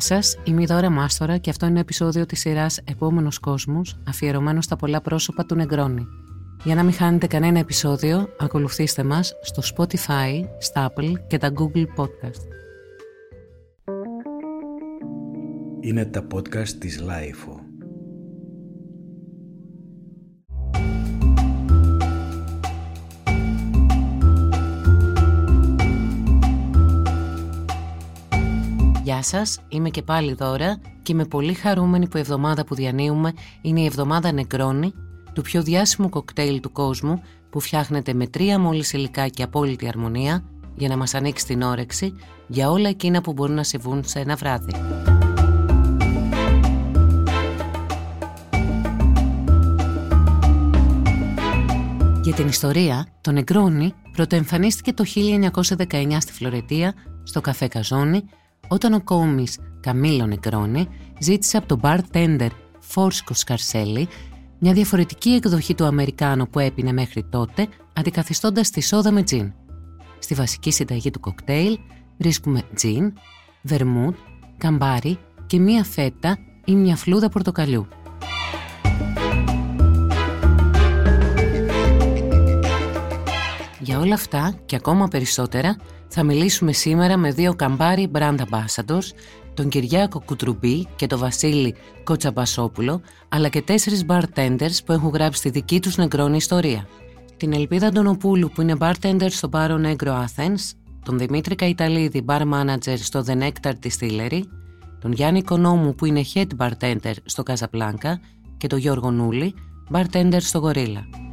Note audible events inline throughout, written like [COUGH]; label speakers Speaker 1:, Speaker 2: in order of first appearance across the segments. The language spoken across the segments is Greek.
Speaker 1: Γεια σας, είμαι η Δώρα Μάστορα και αυτό είναι ένα επεισόδιο της σειράς «Επόμενος κόσμος» αφιερωμένο στα πολλά πρόσωπα του Νεγκρόνη. Για να μην χάνετε κανένα επεισόδιο, ακολουθήστε μας στο Spotify, στα Apple και τα Google Podcast.
Speaker 2: Είναι τα podcast της Lifeo.
Speaker 1: Γεια σας, είμαι και πάλι Δώρα και είμαι πολύ χαρούμενη που η εβδομάδα που διανύουμε είναι η εβδομάδα Νεκρόνη, του πιο διάσημου κοκτέιλ του κόσμου που φτιάχνεται με τρία μόλις υλικά και απόλυτη αρμονία για να μας ανοίξει την όρεξη για όλα εκείνα που μπορούν να συμβούν σε ένα βράδυ. Για την ιστορία, το Νεκρόνι πρωτοεμφανίστηκε το 1919 στη Φλωρετία, στο καφέ Καζόνι, όταν ο κόμις Καμίλο Νεκρόνι ζήτησε από τον bartender Φόρσκο Σκαρσέλη μια διαφορετική εκδοχή του Αμερικάνου που έπινε μέχρι τότε, αντικαθιστώντας τη σόδα με τζιν. Στη βασική συνταγή του κοκτέιλ βρίσκουμε τζιν, βερμούτ, καμπάρι και μία φέτα ή μια φλούδα πορτοκαλιού. Για όλα αυτά και ακόμα περισσότερα θα μιλήσουμε σήμερα με δύο καμπάρι brand ambassadors, τον Κυριάκο Κουτρουμπή και τον Βασίλη Κοτσαμπασόπουλο, αλλά και τέσσερις bartenders που έχουν γράψει τη δική τους νεκρόνη ιστορία. Την Ελπίδα Αντωνοπούλου που είναι bartender στο Πάρο Negro Athens, τον Δημήτρη Καϊταλίδη bar manager στο The Nectar Distillery, τον Γιάννη Κονόμου που είναι head bartender στο Casablanca και τον Γιώργο Νούλη, bartender στο Gorilla.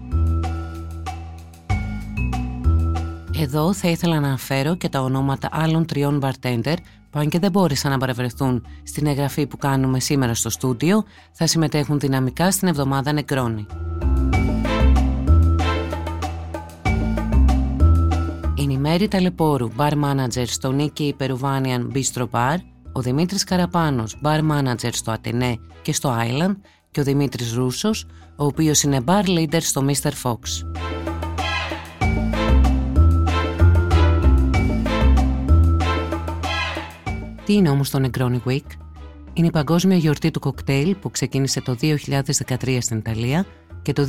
Speaker 1: Εδώ θα ήθελα να αναφέρω και τα ονόματα άλλων τριών bartender που αν και δεν μπόρεσαν να παρευρεθούν στην εγγραφή που κάνουμε σήμερα στο στούντιο, θα συμμετέχουν δυναμικά στην εβδομάδα Νεκρόνη. Είναι η Μέρη Ταλαιπώρου, bar manager στο Νίκη Peruvian Bistro Bar, ο Δημήτρης Καραπάνος, bar manager στο Ατενέ και στο Island και ο Δημήτρης Ρούσος, ο οποίος είναι bar leader στο Mr. Fox. Τι είναι όμως το Negroni Week? Είναι η παγκόσμια γιορτή του κοκτέιλ που ξεκίνησε το 2013 στην Ιταλία και το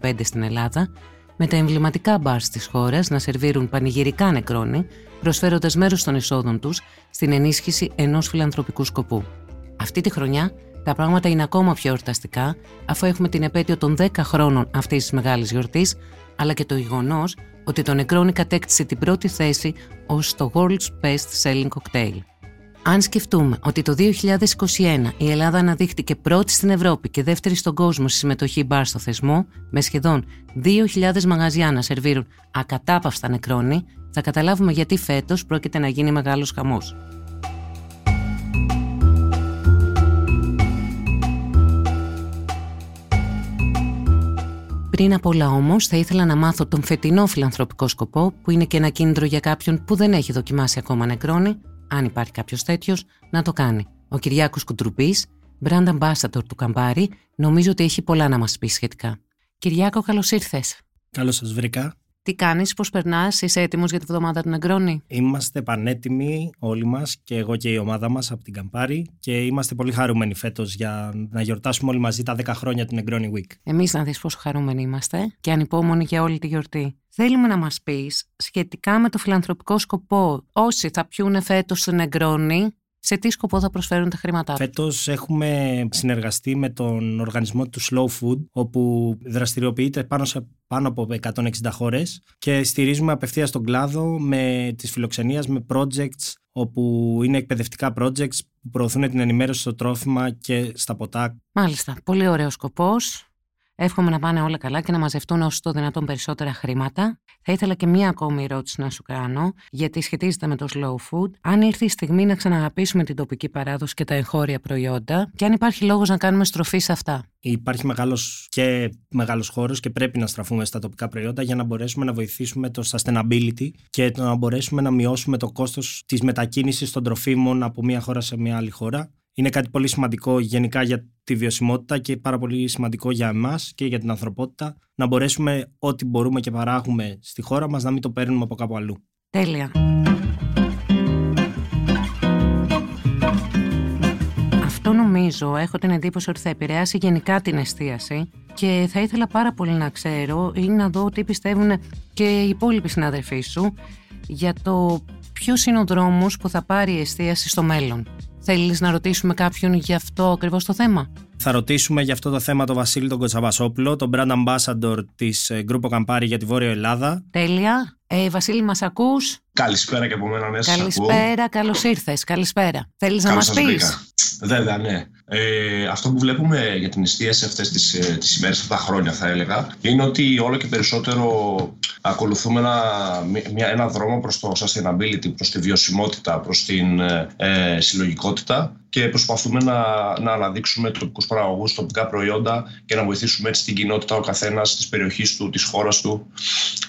Speaker 1: 2015 στην Ελλάδα με τα εμβληματικά μπαρ της χώρας να σερβίρουν πανηγυρικά νεκρόνι προσφέροντας μέρος των εσόδων τους στην ενίσχυση ενός φιλανθρωπικού σκοπού. Αυτή τη χρονιά τα πράγματα είναι ακόμα πιο εορταστικά αφού έχουμε την επέτειο των 10 χρόνων αυτής της μεγάλης γιορτής αλλά και το γεγονός ότι το νεκρόνι κατέκτησε την πρώτη θέση ως το World's Best Selling Cocktail. Αν σκεφτούμε ότι το 2021 η Ελλάδα αναδείχτηκε πρώτη στην Ευρώπη και δεύτερη στον κόσμο στη συμμετοχή μπαρ στο θεσμό, με σχεδόν 2.000 μαγαζιά να σερβίρουν ακατάπαυστα νεκρόνι, θα καταλάβουμε γιατί φέτος πρόκειται να γίνει μεγάλος χαμός. Πριν απ' όλα όμως, θα ήθελα να μάθω τον φετινό φιλανθρωπικό σκοπό, που είναι και ένα κίνητρο για κάποιον που δεν έχει δοκιμάσει ακόμα νεκρόνι, αν υπάρχει κάποιος τέτοιος, να το κάνει. Ο Κυριάκος Κουντρουπής, brand ambassador του Καμπάρι, νομίζω ότι έχει πολλά να μας πει σχετικά. Κυριάκο, καλώς ήρθες.
Speaker 3: Καλώς σας βρήκα.
Speaker 1: Τι κάνεις, πώς περνάς, είσαι έτοιμος για τη βδομάδα του Νεγκρόνη.
Speaker 3: Είμαστε πανέτοιμοι όλοι μας και εγώ και η ομάδα μας από την Καμπάρη και είμαστε πολύ χαρούμενοι φέτος για να γιορτάσουμε όλοι μαζί τα 10 χρόνια του Νεγκρόνη Week.
Speaker 1: Εμείς να δεις πόσο χαρούμενοι είμαστε και ανυπόμονοι για όλη τη γιορτή. Θέλουμε να μας πεις σχετικά με το φιλανθρωπικό σκοπό. Όσοι θα πιούνε φέτος στο Νεγκρόνη, σε τι σκοπό θα προσφέρουν τα χρήματά τους.
Speaker 3: Φέτος έχουμε συνεργαστεί με τον οργανισμό του Slow Food, όπου δραστηριοποιείται πάνω, σε, πάνω από 160 χώρες και στηρίζουμε απευθείας τον κλάδο με της φιλοξενίας με projects όπου είναι εκπαιδευτικά projects που προωθούν την ενημέρωση στο τρόφιμα και στα ποτά.
Speaker 1: Μάλιστα. Πολύ ωραίος σκοπός. Εύχομαι να πάνε όλα καλά και να μαζευτούν όσο το δυνατόν περισσότερα χρήματα. Θα ήθελα και μία ακόμη ερώτηση να σου κάνω, γιατί σχετίζεται με το slow food. Αν ήρθε η στιγμή να ξαναγαπήσουμε την τοπική παράδοση και τα εγχώρια προϊόντα, και αν υπάρχει λόγος να κάνουμε στροφή σε αυτά.
Speaker 3: Υπάρχει μεγάλος και μεγάλος χώρος και πρέπει να στραφούμε στα τοπικά προϊόντα για να μπορέσουμε να βοηθήσουμε το sustainability και να μπορέσουμε να μειώσουμε το κόστος της μετακίνησης των τροφίμων από μία χώρα σε μία άλλη χώρα είναι κάτι πολύ σημαντικό γενικά για τη βιωσιμότητα και πάρα πολύ σημαντικό για εμάς και για την ανθρωπότητα να μπορέσουμε ό,τι μπορούμε και παράγουμε στη χώρα μας να μην το παίρνουμε από κάπου αλλού.
Speaker 1: Τέλεια. νομίζω, έχω την εντύπωση ότι θα επηρεάσει γενικά την εστίαση και θα ήθελα πάρα πολύ να ξέρω ή να δω τι πιστεύουν και οι υπόλοιποι συνάδελφοί σου για το ποιο είναι ο δρόμο που θα πάρει η εστίαση στο μέλλον. Θέλεις να ρωτήσουμε κάποιον για αυτό ακριβώς το θέμα;
Speaker 3: Θα ρωτήσουμε για αυτό το θέμα τον Βασίλη τον Κοτσαβασόπουλο, τον brand ambassador της ε, Γκρούπο Καμπάρι για τη Βόρεια Ελλάδα.
Speaker 1: Τέλεια. Ε, Βασίλη, μας ακούς;
Speaker 4: Καλησπέρα και από μένα, ναι,
Speaker 1: Καλησπέρα, καλώς ήρθες. Καλησπέρα. Θέλεις να μας πεις;
Speaker 4: Βέβαια, ναι. Ε, αυτό που βλέπουμε για την εστίαση αυτές τις, ε, τις ημέρες, αυτά τα χρόνια θα έλεγα, είναι ότι όλο και περισσότερο ακολουθούμε ένα, μια, ένα δρόμο προς το sustainability, προς τη βιωσιμότητα, προς την ε, ε συλλογικότητα και προσπαθούμε να, να αναδείξουμε τοπικούς παραγωγούς, τοπικά προϊόντα και να βοηθήσουμε έτσι την κοινότητα ο καθένας της περιοχής του, της χώρας του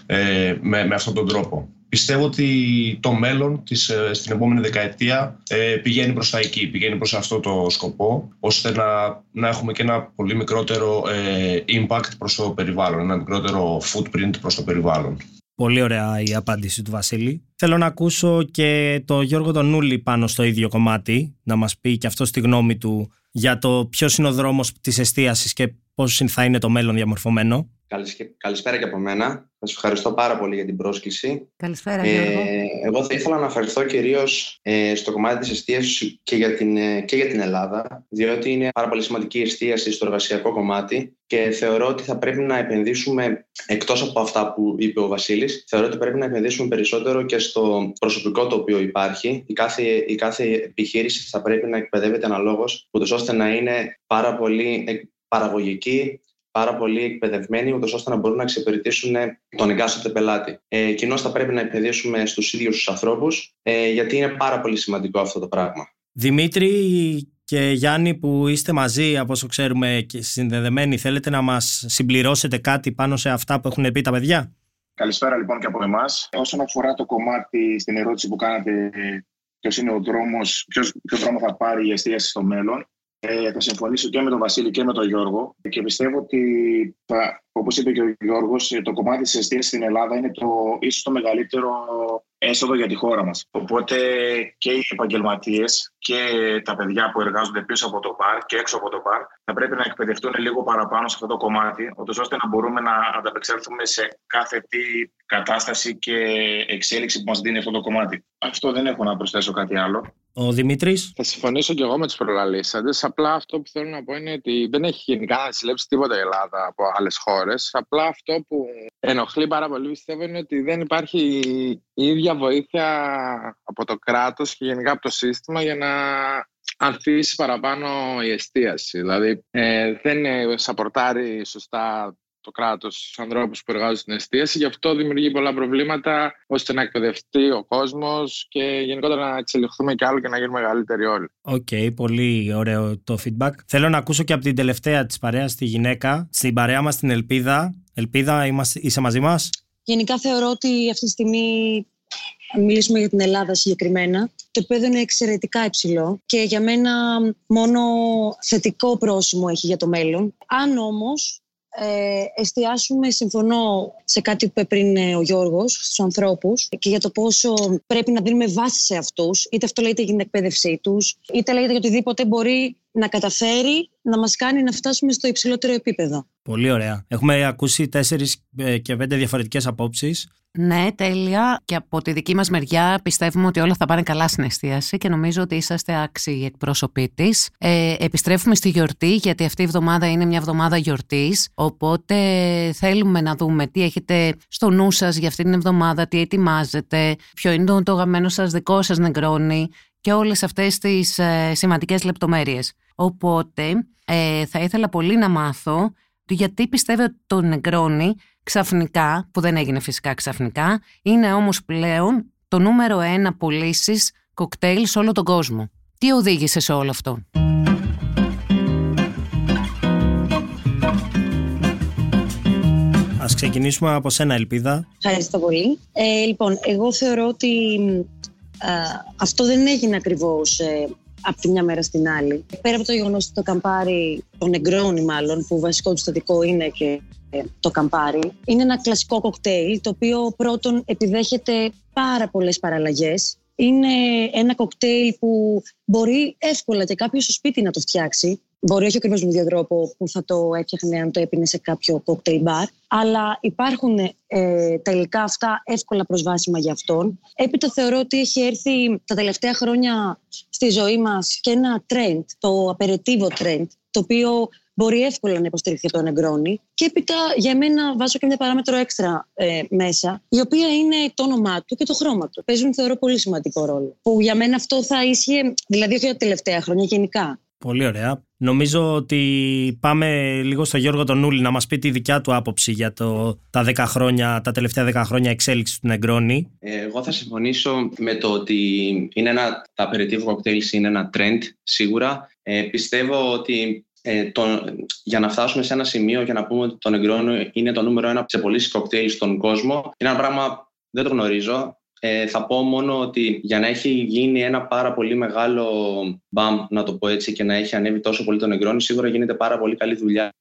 Speaker 4: ε, με, με αυτόν τον τρόπο. Πιστεύω ότι το μέλλον της, ε, στην επόμενη δεκαετία ε, πηγαίνει προς τα εκεί, πηγαίνει προς αυτό το σκοπό, ώστε να, να έχουμε και ένα πολύ μικρότερο ε, impact προς το περιβάλλον, ένα μικρότερο footprint προς το περιβάλλον.
Speaker 3: Πολύ ωραία η απάντηση του Βασίλη. Θέλω να ακούσω και το Γιώργο τον Νούλη πάνω στο ίδιο κομμάτι, να μας πει και αυτό στη γνώμη του για το ποιος είναι ο δρόμος της εστίασης και πώς θα είναι το μέλλον διαμορφωμένο.
Speaker 5: Καλησπέρα και από μένα. Σας ευχαριστώ πάρα πολύ για την πρόσκληση.
Speaker 1: Καλησπέρα, Γιώργο. Ε,
Speaker 5: εγώ θα ήθελα να αναφερθώ κυρίως ε, στο κομμάτι της εστίασης και, για την, ε, και για την Ελλάδα, διότι είναι πάρα πολύ σημαντική η εστίαση στο εργασιακό κομμάτι και θεωρώ ότι θα πρέπει να επενδύσουμε, εκτός από αυτά που είπε ο Βασίλης, θεωρώ ότι πρέπει να επενδύσουμε περισσότερο και στο προσωπικό το οποίο υπάρχει. Η κάθε, η κάθε επιχείρηση θα πρέπει να εκπαιδεύεται αναλόγως, ούτως ώστε να είναι πάρα πολύ παραγωγική, πάρα πολύ εκπαιδευμένοι, ούτως ώστε να μπορούν να εξυπηρετήσουν τον εγκάστοτε πελάτη. Ε, Κοινώς θα πρέπει να επενδύσουμε στους ίδιους τους ανθρώπους, ε, γιατί είναι πάρα πολύ σημαντικό αυτό το πράγμα.
Speaker 3: Δημήτρη και Γιάννη που είστε μαζί από όσο ξέρουμε και συνδεδεμένοι θέλετε να μας συμπληρώσετε κάτι πάνω σε αυτά που έχουν πει τα παιδιά;
Speaker 6: Καλησπέρα λοιπόν και από εμάς. Όσον αφορά το κομμάτι στην ερώτηση που κάνατε ποιος είναι ο δρόμος, ποιος, ποιο δρόμο θα πάρει η εστίαση στο μέλλον ε, θα συμφωνήσω και με τον Βασίλη και με τον Γιώργο και πιστεύω ότι, όπως είπε και ο Γιώργος, το κομμάτι της εστίαση στην Ελλάδα είναι το ίσως το μεγαλύτερο έσοδο για τη χώρα μας. Οπότε και οι επαγγελματίες και τα παιδιά που εργάζονται πίσω από το μπαρ και έξω από το μπαρ θα πρέπει να εκπαιδευτούν λίγο παραπάνω σε αυτό το κομμάτι, ώστε να μπορούμε να ανταπεξέλθουμε σε κάθε τι κατάσταση και εξέλιξη που μας δίνει αυτό το κομμάτι. Αυτό δεν έχω να προσθέσω κάτι άλλο.
Speaker 3: Ο Δημήτρης;
Speaker 7: Θα συμφωνήσω και εγώ με τους προλαλήσαντες. Απλά αυτό που θέλω να πω είναι ότι δεν έχει γενικά να συλλέψει τίποτα η Ελλάδα από άλλες χώρες. Απλά αυτό που ενοχλεί πάρα πολύ πιστεύω είναι ότι δεν υπάρχει η ίδια βοήθεια από το κράτος και γενικά από το σύστημα για να ανθίσει παραπάνω η εστίαση. Δηλαδή ε, δεν σαπορτάρει σωστά το κράτος στους ανθρώπους που εργάζονται στην εστίαση. Γι' αυτό δημιουργεί πολλά προβλήματα ώστε να εκπαιδευτεί ο κόσμος και γενικότερα να εξελιχθούμε κι άλλο και να γίνουμε μεγαλύτεροι όλοι.
Speaker 3: OK, okay, πολύ ωραίο το feedback. Θέλω να ακούσω και από την τελευταία της παρέας, τη γυναίκα, στην παρέα μας την Ελπίδα. Ελπίδα, είμαστε, είσαι μαζί μας;
Speaker 8: Γενικά θεωρώ ότι αυτή τη στιγμή αν μιλήσουμε για την Ελλάδα συγκεκριμένα, το επίπεδο είναι εξαιρετικά υψηλό και για μένα μόνο θετικό πρόσημο έχει για το μέλλον. Αν όμως ε, εστιάσουμε, συμφωνώ σε κάτι που είπε πριν ε, ο Γιώργος, στους ανθρώπους και για το πόσο πρέπει να δίνουμε βάση σε αυτούς, είτε αυτό λέγεται για την εκπαίδευσή τους, είτε λέγεται για οτιδήποτε μπορεί να καταφέρει να μας κάνει να φτάσουμε στο υψηλότερο επίπεδο.
Speaker 3: Πολύ ωραία. Έχουμε ακούσει τέσσερις ε, και πέντε διαφορετικές απόψεις.
Speaker 1: Ναι, τέλεια. Και από τη δική μας μεριά πιστεύουμε ότι όλα θα πάνε καλά στην εστίαση και νομίζω ότι είσαστε άξιοι εκπρόσωποι της. Ε, επιστρέφουμε στη γιορτή, γιατί αυτή η εβδομάδα είναι μια εβδομάδα γιορτής, οπότε θέλουμε να δούμε τι έχετε στο νου σας για αυτή την εβδομάδα, τι ετοιμάζετε, ποιο είναι το, το γαμμένο σας δικό σας νεκρόνι και όλες αυτές τις ε, σημαντικές λεπτομέρειες. Οπότε ε, θα ήθελα πολύ να μάθω γιατί πιστεύω ότι το νεκρόνι ξαφνικά, που δεν έγινε φυσικά ξαφνικά, είναι όμως πλέον το νούμερο ένα πωλήσεις κοκτέιλ σε όλο τον κόσμο. Τι οδήγησε σε όλο αυτό;
Speaker 3: Ας ξεκινήσουμε από σένα, Ελπίδα.
Speaker 8: Ευχαριστώ πολύ. Ε, λοιπόν, εγώ θεωρώ ότι αυτό δεν έγινε ακριβώς ε, από τη μια μέρα στην άλλη. Πέρα από το γεγονός ότι το καμπάρι, το νεγκρόνι μάλλον, που βασικό του στατικό είναι και ε, το καμπάρι, είναι ένα κλασικό κοκτέιλ το οποίο πρώτον επιδέχεται πάρα πολλές παραλλαγές Είναι ένα κοκτέιλ που μπορεί εύκολα και κάποιος στο σπίτι να το φτιάξει. Μπορεί όχι ακριβώς με ίδιο τρόπο που θα το έφτιαχνε αν το έπινε σε κάποιο κοκτέιλ μπαρ. Αλλά υπάρχουν ε, τα υλικά αυτά εύκολα προσβάσιμα για αυτόν. Έπειτα θεωρώ ότι έχει έρθει τα τελευταία χρόνια στη ζωή μας και ένα trend, το απερετίβο trend, το οποίο μπορεί εύκολα να υποστηριχθεί από τον Εγκρόνη. Και έπειτα για μένα βάζω και μια παράμετρο έξτρα ε, μέσα, η οποία είναι το όνομά του και το χρώμα του. Παίζουν, θεωρώ, πολύ σημαντικό ρόλο. Που για μένα αυτό θα ίσχυε, δηλαδή όχι για τα τελευταία χρόνια, γενικά.
Speaker 3: Πολύ ωραία. Νομίζω ότι πάμε λίγο στο Γιώργο τον Νούλη να μας πει τη δικιά του άποψη για το, τα, 10 χρόνια, τα τελευταία 10 χρόνια εξέλιξης του Νεγκρόνη.
Speaker 5: Εγώ θα συμφωνήσω με το ότι είναι ένα, τα aperitivo cocktails είναι ένα trend σίγουρα. Ε, πιστεύω ότι ε, το, για να φτάσουμε σε ένα σημείο και να πούμε ότι το Negroni είναι το νούμερο ένα σε πωλήσει κοκτέιλ στον κόσμο, είναι ένα πράγμα δεν το γνωρίζω. Ε, θα πω μόνο ότι για να έχει γίνει ένα πάρα πολύ μεγάλο μπαμ, να το πω έτσι, και να έχει ανέβει τόσο πολύ το Negroni, σίγουρα γίνεται πάρα πολύ καλή δουλειά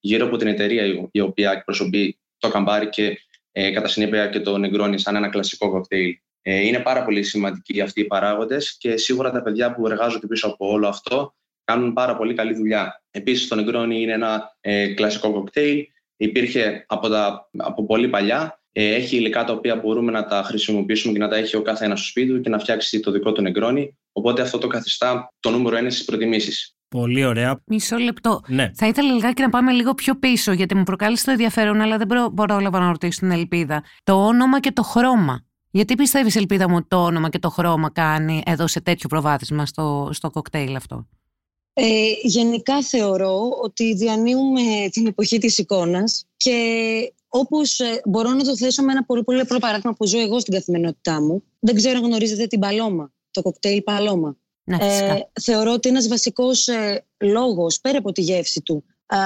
Speaker 5: γύρω από την εταιρεία η οποία εκπροσωπεί το καμπάρι και ε, κατά συνέπεια και το Negroni σαν ένα κλασικό κοκτέιλ. Ε, είναι πάρα πολύ σημαντικοί αυτοί οι παράγοντες και σίγουρα τα παιδιά που εργάζονται πίσω από όλο αυτό κάνουν πάρα πολύ καλή δουλειά. Επίσης, το Negroni είναι ένα ε, κλασικό κοκτέιλ. Υπήρχε από, τα, από πολύ παλιά. Ε, έχει υλικά τα οποία μπορούμε να τα χρησιμοποιήσουμε και να τα έχει ο κάθε ένα στο σπίτι του και να φτιάξει το δικό του Negroni. Οπότε αυτό το καθιστά το νούμερο ένα στις προτιμήσεις.
Speaker 3: Πολύ ωραία.
Speaker 1: Μισό λεπτό.
Speaker 3: Ναι.
Speaker 1: Θα ήθελα λιγάκι να πάμε λίγο πιο πίσω, γιατί μου προκάλεσε το ενδιαφέρον, αλλά δεν μπορώ, μπορώ να ρωτήσω την Ελπίδα. Το όνομα και το χρώμα. Γιατί πιστεύεις, Ελπίδα μου, το όνομα και το χρώμα κάνει εδώ σε τέτοιο προβάδισμα στο, στο κοκτέιλ αυτό;
Speaker 8: Ε, γενικά θεωρώ ότι διανύουμε την εποχή της εικόνας και όπως ε, μπορώ να το θέσω με ένα πολύ πολύ απλό παράδειγμα που ζω εγώ στην καθημερινότητά μου. Δεν ξέρω αν γνωρίζετε την Παλώμα, το κοκτέιλ Παλώμα.
Speaker 1: Ναι,
Speaker 8: ε, θεωρώ ότι ένας βασικός ε, λόγος, πέρα από τη γεύση του,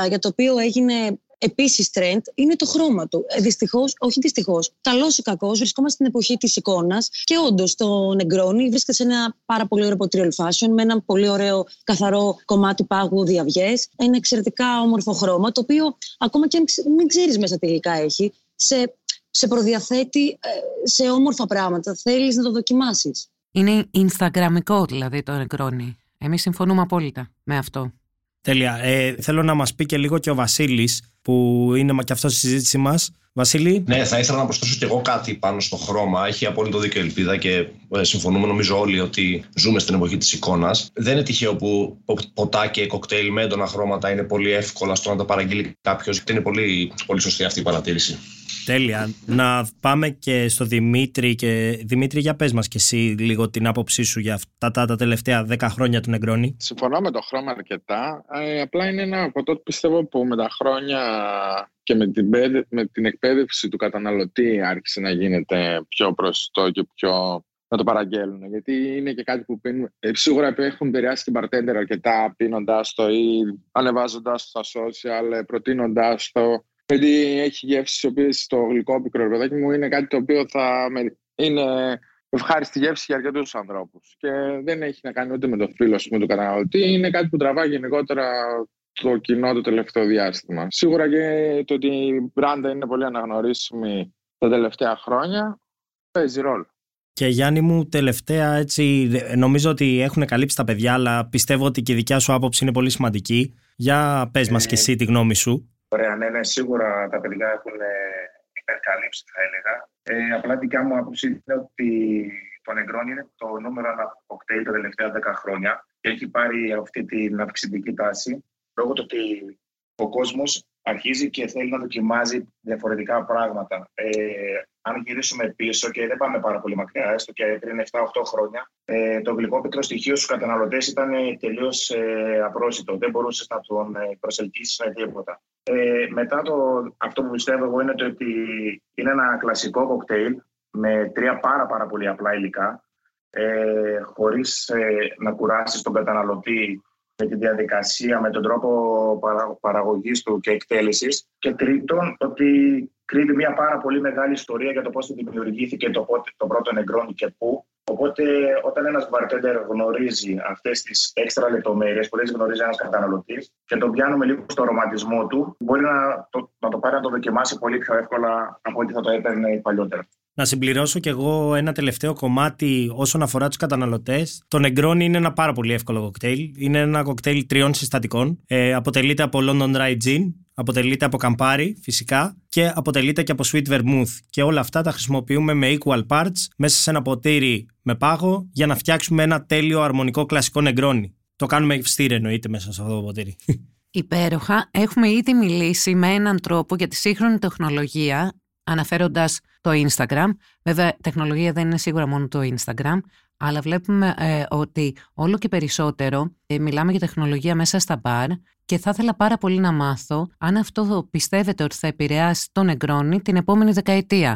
Speaker 8: για το οποίο έγινε επίσης trend είναι το χρώμα του. Ε, δυστυχώς, όχι δυστυχώς, καλός ή κακός, βρισκόμαστε στην εποχή της εικόνας και όντως το Negroni βρίσκεται σε ένα πάρα πολύ ωραίο ποτήρι fashion με ένα πολύ ωραίο καθαρό κομμάτι πάγου διαυγέ. Ένα εξαιρετικά όμορφο χρώμα, το οποίο ακόμα και αν μην ξέρεις μέσα τι υλικά έχει, σε, σε προδιαθέτει ε, σε όμορφα πράγματα. Θέλεις να το δοκιμάσεις.
Speaker 1: Είναι Instagramικό δηλαδή το Negroni. Εμείς συμφωνούμε απόλυτα με αυτό.
Speaker 3: Τέλεια. Ε, θέλω να μας πει και λίγο και ο Βασίλης που είναι και αυτός στη συζήτησή μας. Βασίλη;
Speaker 4: Ναι, θα ήθελα να προσθέσω και εγώ κάτι πάνω στο χρώμα. Έχει απόλυτο δίκιο ελπίδα και ε, συμφωνούμε νομίζω όλοι ότι ζούμε στην εποχή της εικόνας. Δεν είναι τυχαίο που ποτά και κοκτέιλ με έντονα χρώματα είναι πολύ εύκολα στο να τα παραγγείλει κάποιος. Είναι πολύ, πολύ σωστή αυτή η παρατήρηση.
Speaker 3: Τέλεια. Να πάμε και στο Δημήτρη. Και... Δημήτρη, για πες μας και εσύ λίγο την άποψή σου για αυτά τα, τα τελευταία δέκα χρόνια του Νεγκρόνη.
Speaker 7: Συμφωνώ με το χρώμα αρκετά. Ε, απλά είναι ένα ποτό που πιστεύω που με τα χρόνια και με την, με την εκπαίδευση του καταναλωτή άρχισε να γίνεται πιο προσιτό και πιο να το παραγγέλνουν. Γιατί είναι και κάτι που πίνουν. Ε, σίγουρα έχουν επηρεάσει την bartender αρκετά πίνοντα το ή ανεβάζοντα το στα social, προτείνοντάς το. Γιατί έχει γεύσει οι οποίε το γλυκό πικρό παιδάκι μου είναι κάτι το οποίο θα είναι ευχάριστη γεύση για αρκετούς ανθρώπους. Και δεν έχει να κάνει ούτε με το φίλο με του καταναλωτή. Είναι κάτι που τραβάει γενικότερα το κοινό το τελευταίο διάστημα. Σίγουρα και το ότι η μπράντα είναι πολύ αναγνωρίσιμη τα τελευταία χρόνια παίζει ρόλο.
Speaker 3: Και Γιάννη μου, τελευταία έτσι, νομίζω ότι έχουν καλύψει τα παιδιά, αλλά πιστεύω ότι και η δικιά σου άποψη είναι πολύ σημαντική. Για πες μας και εσύ τη γνώμη σου.
Speaker 6: Ωραία, ναι, ναι, σίγουρα τα παιδιά έχουν ε, υπερκαλύψει, θα έλεγα. Ε, απλά η δικιά μου άποψη είναι ότι το Negroni είναι το νούμερο ένα κοκτέιλ τα τελευταία 10 χρόνια και έχει πάρει αυτή την αυξητική τάση λόγω του ότι ο κόσμος αρχίζει και θέλει να δοκιμάζει διαφορετικά πράγματα. Ε, αν γυρίσουμε πίσω και δεν πάμε πάρα πολύ μακριά, έστω και πριν 7-8 χρόνια, ε, το γλυκό στοιχείο στους καταναλωτές ήταν τελείως ε, απρόσιτο. Δεν μπορούσες να τον ε, προσελκύσεις με τίποτα. Ε, μετά το, αυτό που πιστεύω εγώ είναι το ότι είναι ένα κλασικό κοκτέιλ με τρία πάρα, πάρα πολύ απλά υλικά, ε, χωρίς ε, να κουράσει τον καταναλωτή με τη διαδικασία, με τον τρόπο παραγωγής του και εκτέλεσης. Και τρίτον, ότι κρύβει μια πάρα πολύ μεγάλη ιστορία για το πώς δημιουργήθηκε το, το πρώτο νεγκρόνι και πού. Οπότε, όταν ένας bartender γνωρίζει αυτές τις έξτρα λεπτομέρειες που δεν γνωρίζει ένας καταναλωτής και τον πιάνουμε λίγο στο ρομαντισμό του, μπορεί να το, να το πάρει να το δοκιμάσει πολύ πιο εύκολα από ό,τι θα το έπαιρνε παλιότερα.
Speaker 3: Να συμπληρώσω κι εγώ ένα τελευταίο κομμάτι όσον αφορά τους καταναλωτές. Το Negroni είναι ένα πάρα πολύ εύκολο κοκτέιλ. Είναι ένα κοκτέιλ τριών συστατικών. Ε, αποτελείται από London Dry Gin, αποτελείται από καμπάρι φυσικά και αποτελείται και από sweet vermouth. Και όλα αυτά τα χρησιμοποιούμε με equal parts μέσα σε ένα ποτήρι με πάγο για να φτιάξουμε ένα τέλειο αρμονικό κλασικό Negroni. Το κάνουμε στήρ εννοείται μέσα σε αυτό το ποτήρι.
Speaker 1: Υπέροχα. Έχουμε ήδη μιλήσει με έναν τρόπο για τη σύγχρονη τεχνολογία, αναφέροντας το Instagram. Βέβαια, τεχνολογία δεν είναι σίγουρα μόνο το Instagram, αλλά βλέπουμε ε, ότι όλο και περισσότερο ε, μιλάμε για τεχνολογία μέσα στα μπαρ και θα ήθελα πάρα πολύ να μάθω αν αυτό πιστεύετε ότι θα επηρεάσει τον Εγκρόνη την επόμενη δεκαετία.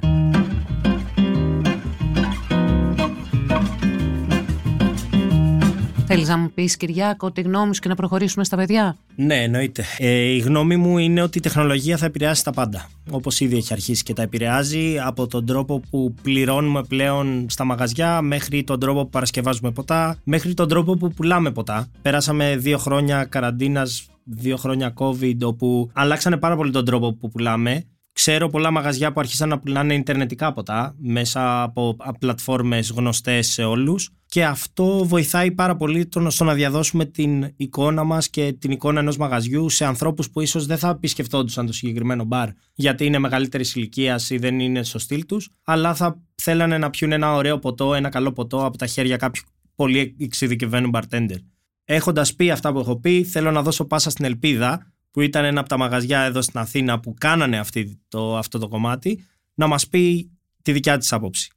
Speaker 1: Θέλεις να μου πεις, Κυριάκο, τη γνώμη σου και να προχωρήσουμε στα παιδιά;
Speaker 3: Ναι, εννοείται. Ε, η γνώμη μου είναι ότι η τεχνολογία θα επηρεάσει τα πάντα. Όπως ήδη έχει αρχίσει και τα επηρεάζει, από τον τρόπο που πληρώνουμε πλέον στα μαγαζιά, μέχρι τον τρόπο που παρασκευάζουμε ποτά, μέχρι τον τρόπο που πουλάμε ποτά. Πέρασαμε δύο χρόνια καραντίνας, δύο χρόνια COVID, όπου αλλάξανε πάρα πολύ τον τρόπο που πουλάμε. Ξέρω πολλά μαγαζιά που αρχίσαν να πουλάνε ιντερνετικά ποτά μέσα από πλατφόρμες γνωστές σε όλους και αυτό βοηθάει πάρα πολύ στο να διαδώσουμε την εικόνα μας και την εικόνα ενός μαγαζιού σε ανθρώπους που ίσως δεν θα επισκεφτόντουσαν το συγκεκριμένο μπαρ γιατί είναι μεγαλύτερης ηλικίας ή δεν είναι στο στυλ τους αλλά θα θέλανε να πιούν ένα ωραίο ποτό, ένα καλό ποτό από τα χέρια κάποιου πολύ εξειδικευμένου bartender. Έχοντας πει αυτά που έχω πει, θέλω να δώσω πάσα στην ελπίδα που ήταν ένα από τα μαγαζιά εδώ στην Αθήνα που κάνανε αυτή το, αυτό το κομμάτι, να μας πει τη δικιά της άποψη.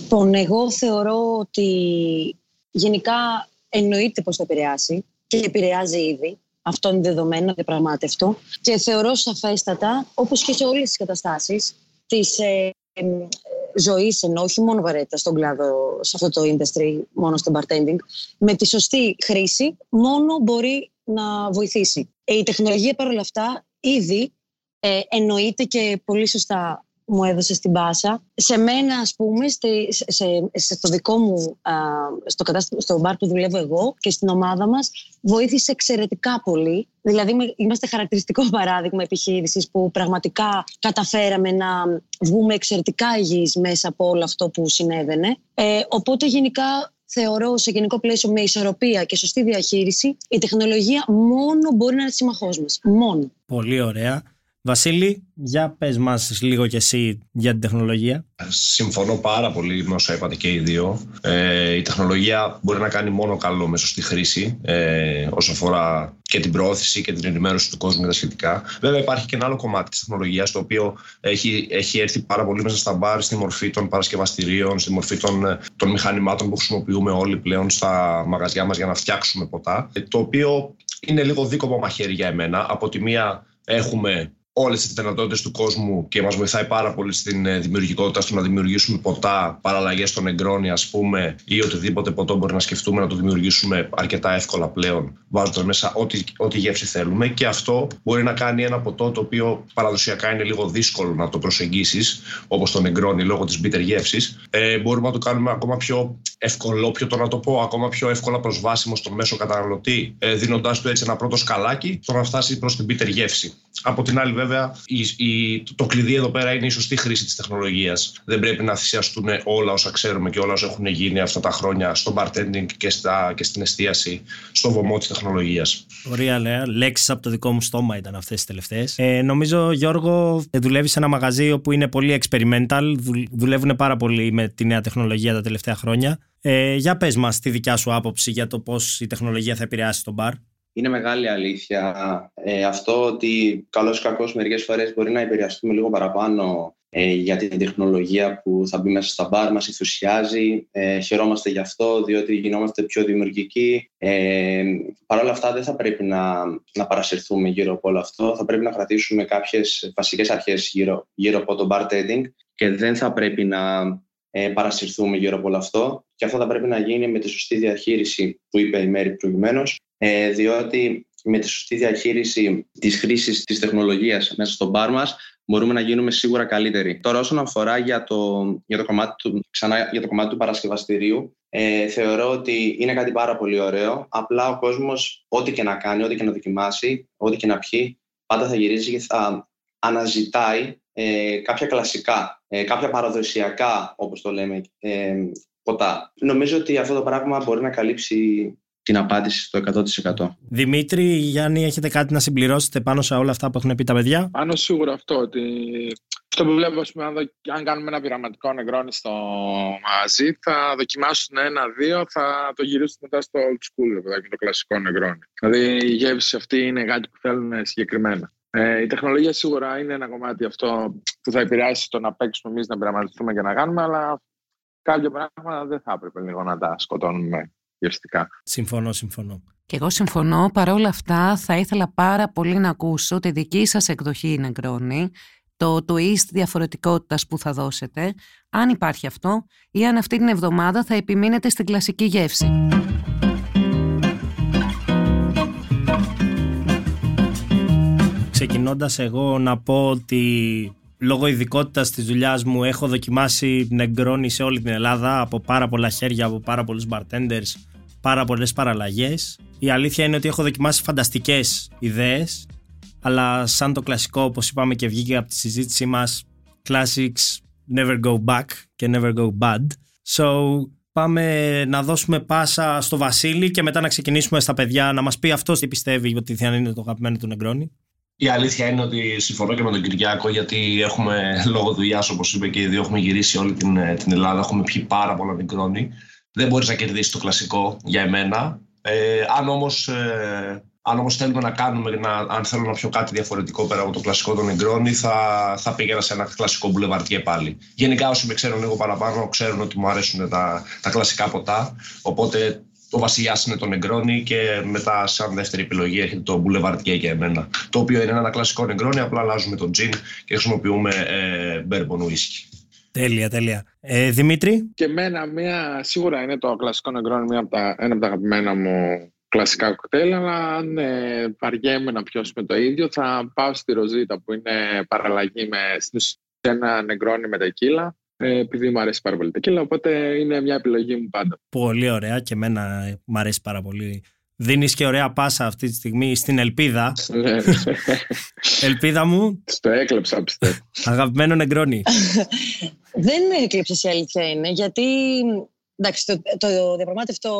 Speaker 8: Λοιπόν, εγώ θεωρώ ότι γενικά εννοείται πως θα επηρεάσει και επηρεάζει ήδη. Αυτό είναι δεδομένο, διαπραγμάτευτο. Και θεωρώ σαφέστατα, όπως και σε όλες τις καταστάσεις της ε, ε, ζωής, ενώ όχι μόνο βαρέτα στον κλάδο, σε αυτό το industry, μόνο στο bartending, με τη σωστή χρήση, μόνο μπορεί να βοηθήσει. Ε, η τεχνολογία παρόλα αυτά ήδη ε, εννοείται και πολύ σωστά μου έδωσε στην πάσα. Σε μένα, ας πούμε, σε, σε, στο δικό μου, α, στο, κατάστημα, στο μπαρ που δουλεύω εγώ και στην ομάδα μας, βοήθησε εξαιρετικά πολύ. Δηλαδή, είμαστε χαρακτηριστικό [LAUGHS] παράδειγμα επιχείρησης που πραγματικά καταφέραμε να βγούμε εξαιρετικά υγιείς μέσα από όλο αυτό που συνέβαινε. Ε, οπότε, γενικά, θεωρώ σε γενικό πλαίσιο με ισορροπία και σωστή διαχείριση, η τεχνολογία μόνο μπορεί να είναι συμμαχός μας. Μόνο.
Speaker 3: Πολύ ωραία. Βασίλη, για πες μας λίγο κι εσύ για την τεχνολογία.
Speaker 4: Συμφωνώ πάρα πολύ με όσα είπατε και οι δύο. Ε, η τεχνολογία μπορεί να κάνει μόνο καλό με σωστή χρήση ε, όσο αφορά και την προώθηση και την ενημέρωση του κόσμου και τα σχετικά. Βέβαια υπάρχει και ένα άλλο κομμάτι της τεχνολογίας το οποίο έχει, έχει έρθει πάρα πολύ μέσα στα μπαρ στη μορφή των παρασκευαστηρίων, στη μορφή των, των μηχανημάτων που χρησιμοποιούμε όλοι πλέον στα μαγαζιά μας για να φτιάξουμε ποτά. Ε, το οποίο είναι λίγο δίκοπο μαχαίρι για εμένα. Από τη μία έχουμε όλες τις δυνατότητες του κόσμου και μας βοηθάει πάρα πολύ στην ε, δημιουργικότητα στο να δημιουργήσουμε ποτά, παραλλαγές στον εγκρόνι, ας πούμε, ή οτιδήποτε ποτό μπορεί να σκεφτούμε να το δημιουργήσουμε αρκετά εύκολα πλέον, βάζοντας μέσα ό,τι, ό,τι γεύση θέλουμε. Και αυτό μπορεί να κάνει ένα ποτό το οποίο παραδοσιακά είναι λίγο δύσκολο να το προσεγγίσεις, όπως τον εγκρόνι λόγω της bitter γεύσης. Ε, μπορούμε να το κάνουμε ακόμα πιο ευκολόπιο, να το πω, ακόμα πιο εύκολα προσβάσιμο στον μέσο καταναλωτή, ε, δίνοντάς του έτσι ένα πρώτο σκαλάκι στο να φτάσει προς την bitter γεύση. Από την άλλη, βέβαια, η, η, το κλειδί εδώ πέρα είναι η σωστή χρήση της τεχνολογίας. Δεν πρέπει να θυσιαστούν όλα όσα ξέρουμε και όλα όσα έχουν γίνει αυτά τα χρόνια στο bartending και, στα, και στην εστίαση, στο βωμό της τεχνολογίας.
Speaker 3: Ωραία, λέει. Λέξεις από το δικό μου στόμα ήταν αυτές τις τελευταίες. Ε, νομίζω, Γιώργο, δουλεύεις σε ένα μαγαζί όπου είναι πολύ experimental. Δουλεύουν πάρα πολύ με τη νέα τεχνολογία τα τελευταία χρόνια. Ε, για πες μας τη δικιά σου άποψη για το πώς η τεχνολογία θα επηρεάσει τον μπαρ
Speaker 5: είναι μεγάλη αλήθεια ε, αυτό ότι καλώς ή κακώς μερικές φορές μπορεί να επηρεαστούμε λίγο παραπάνω ε, για την τεχνολογία που θα μπει μέσα στα μπαρ, μας ενθουσιάζει, ε, χαιρόμαστε γι' αυτό διότι γινόμαστε πιο δημιουργικοί. Ε, Παρ' όλα αυτά δεν θα πρέπει να, να παρασυρθούμε γύρω από όλο αυτό, θα πρέπει να κρατήσουμε κάποιες βασικές αρχές γύρω, γύρω από το bartending και δεν θα πρέπει να ε, παρασυρθούμε γύρω από όλο αυτό. Και αυτό θα πρέπει να γίνει με τη σωστή διαχείριση που είπε η Μέρη προηγουμένως, ε, διότι με τη σωστή διαχείριση της χρήσης της τεχνολογίας μέσα στο μπαρ μας μπορούμε να γίνουμε σίγουρα καλύτεροι. Τώρα όσον αφορά για το, για το, κομμάτι, του, ξανά, για το κομμάτι του παρασκευαστηρίου, ε, θεωρώ ότι είναι κάτι πάρα πολύ ωραίο. Απλά ο κόσμος ό,τι και να κάνει, ό,τι και να δοκιμάσει, ό,τι και να πιει, πάντα θα γυρίζει και θα αναζητάει ε, κάποια κλασικά, ε, κάποια παραδοσιακά, όπως το λέμε, ε, ποτά. Νομίζω ότι αυτό το πράγμα μπορεί να καλύψει την απάντηση στο 100%.
Speaker 3: Δημήτρη, Γιάννη, έχετε κάτι να συμπληρώσετε πάνω σε όλα αυτά που έχουν πει τα παιδιά;
Speaker 7: Πάνω σίγουρα αυτό ότι αυτό που βλέπω, πούμε, αν, δο... αν κάνουμε ένα πειραματικό νεγρόνι στο μαζί, θα δοκιμάσουν ένα-δύο, θα το γυρίσουν μετά στο old school, δηλαδή το κλασικό νεγρόνι. Δηλαδή η γεύση αυτή είναι κάτι που θέλουν συγκεκριμένα. Ε, η τεχνολογία σίγουρα είναι ένα κομμάτι αυτό που θα επηρεάσει το να παίξουμε εμείς, να πειραματιστούμε και να κάνουμε, αλλά κάποια πράγματα δεν θα έπρεπε λίγο να τα σκοτώνουμε γευστικά.
Speaker 3: Συμφωνώ, συμφωνώ.
Speaker 1: Και εγώ συμφωνώ. Παρ' όλα αυτά, θα ήθελα πάρα πολύ να ακούσω τη δική σας εκδοχή Νεγκρόνη, το twist διαφορετικότητας που θα δώσετε, αν υπάρχει αυτό, ή αν αυτή την εβδομάδα θα επιμείνετε στην κλασική γεύση.
Speaker 3: Ξεκινώντας εγώ να πω ότι λόγω ειδικότητας της δουλειάς μου έχω δοκιμάσει νεγκρόνι σε όλη την Ελλάδα από πάρα πολλά χέρια, από πάρα πολλούς bartenders, πάρα πολλές παραλλαγές. Η αλήθεια είναι ότι έχω δοκιμάσει φανταστικές ιδέες, αλλά σαν το κλασικό, όπως είπαμε και βγήκε από τη συζήτησή μας, classics never go back και never go bad. So πάμε να δώσουμε πάσα στο Βασίλη και μετά να ξεκινήσουμε στα παιδιά να μας πει αυτός τι πιστεύει ότι θα είναι το αγαπημένο του Νεγκρόνι.
Speaker 4: Η αλήθεια είναι ότι συμφωνώ και με τον Κυριάκο γιατί έχουμε λόγω δουλειάς, όπως είπε και οι δύο, έχουμε γυρίσει όλη την, την Ελλάδα. Έχουμε πιει πάρα πολλά μικρόνι. Δεν μπορείς να κερδίσεις το κλασικό για εμένα. Ε, αν όμως ε, αν όμως θέλουμε να κάνουμε, να, αν θέλω να πιω κάτι διαφορετικό πέρα από το κλασικό των Νεγκρόνι, θα, θα πήγαινα σε ένα κλασικό μπουλεβαρτιέ πάλι. Γενικά όσοι με ξέρουν λίγο παραπάνω ξέρουν ότι μου αρέσουν τα, τα κλασικά ποτά, οπότε το βασιλιάς είναι το Νεγκρόνι και μετά, σαν δεύτερη επιλογή, έρχεται το Boulevard για εμένα. Το οποίο είναι ένα κλασικό Νεγκρόνι, απλά αλλάζουμε τον τζιν και χρησιμοποιούμε ε, bourbon whisky.
Speaker 3: Τέλεια, τέλεια. Ε, Δημήτρη;
Speaker 7: Και εμένα μια, σίγουρα είναι το κλασικό Νεγκρόνι μια από τα, ένα από τα αγαπημένα μου κλασικά κοκτέιλ, αλλά αν ε, βαριέμαι να πιώσουμε το ίδιο, θα πάω στη Ροζίτα που είναι παραλλαγή με ένα νεγκρόνι με τεκίλα ε, επειδή μου αρέσει πάρα πολύ τεκίλα, οπότε είναι μια επιλογή μου πάντα.
Speaker 3: Πολύ ωραία και εμένα μου αρέσει πάρα πολύ. Δίνεις και ωραία πάσα αυτή τη στιγμή στην Ελπίδα.
Speaker 7: Ναι.
Speaker 3: Ελπίδα μου.
Speaker 7: Στο έκλεψα, πιστεύω.
Speaker 3: Αγαπημένο νεγκρόνι. [LAUGHS]
Speaker 8: Δεν έκλεψες η αλήθεια είναι, γιατί εντάξει, το, το διαπραγμάτευτο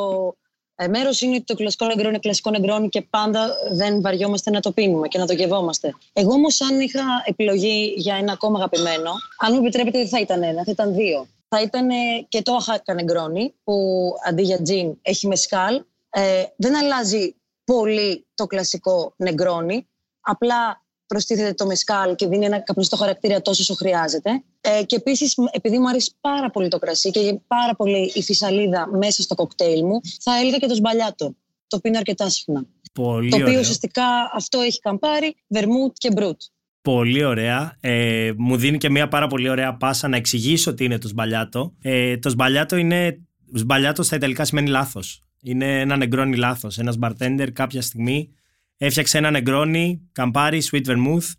Speaker 8: ε, μέρος είναι ότι το κλασικό νεγκρό είναι κλασικό νεγκρόνι και πάντα δεν βαριόμαστε να το πίνουμε και να το γευόμαστε. Εγώ όμως, αν είχα επιλογή για ένα ακόμα αγαπημένο, αν μου επιτρέπετε, δεν θα ήταν ένα, θα ήταν δύο. Θα ήταν και το αχάκα νεγκρόνι, που αντί για τζιν έχει μεσκάλ. Ε, δεν αλλάζει πολύ το κλασικό νεγκρόνι. Απλά προστίθεται το μεσκάλ και δίνει ένα καπνιστό χαρακτήρα τόσο όσο χρειάζεται. Ε, και επίσης, επειδή μου αρέσει πάρα πολύ το κρασί και πάρα πολύ η φυσαλίδα μέσα στο κοκτέιλ μου, θα έλεγα και το σμπαλιάτο. Το πίνω αρκετά συχνά.
Speaker 3: Πολύ
Speaker 8: το οποίο
Speaker 3: ωραίο.
Speaker 8: ουσιαστικά αυτό έχει καμπάρι, βερμούτ και μπρούτ.
Speaker 3: Πολύ ωραία. Ε, μου δίνει και μια πάρα πολύ ωραία πάσα να εξηγήσω τι είναι το σμπαλιάτο. Ε, το σμπαλιάτο είναι. Σμπαλιάτος στα Ιταλικά σημαίνει λάθος. Είναι ένα νεγκρόνι λάθος. Ένας bartender κάποια στιγμή έφτιαξε ένα νεγκρόνι, καμπάρι, sweet vermouth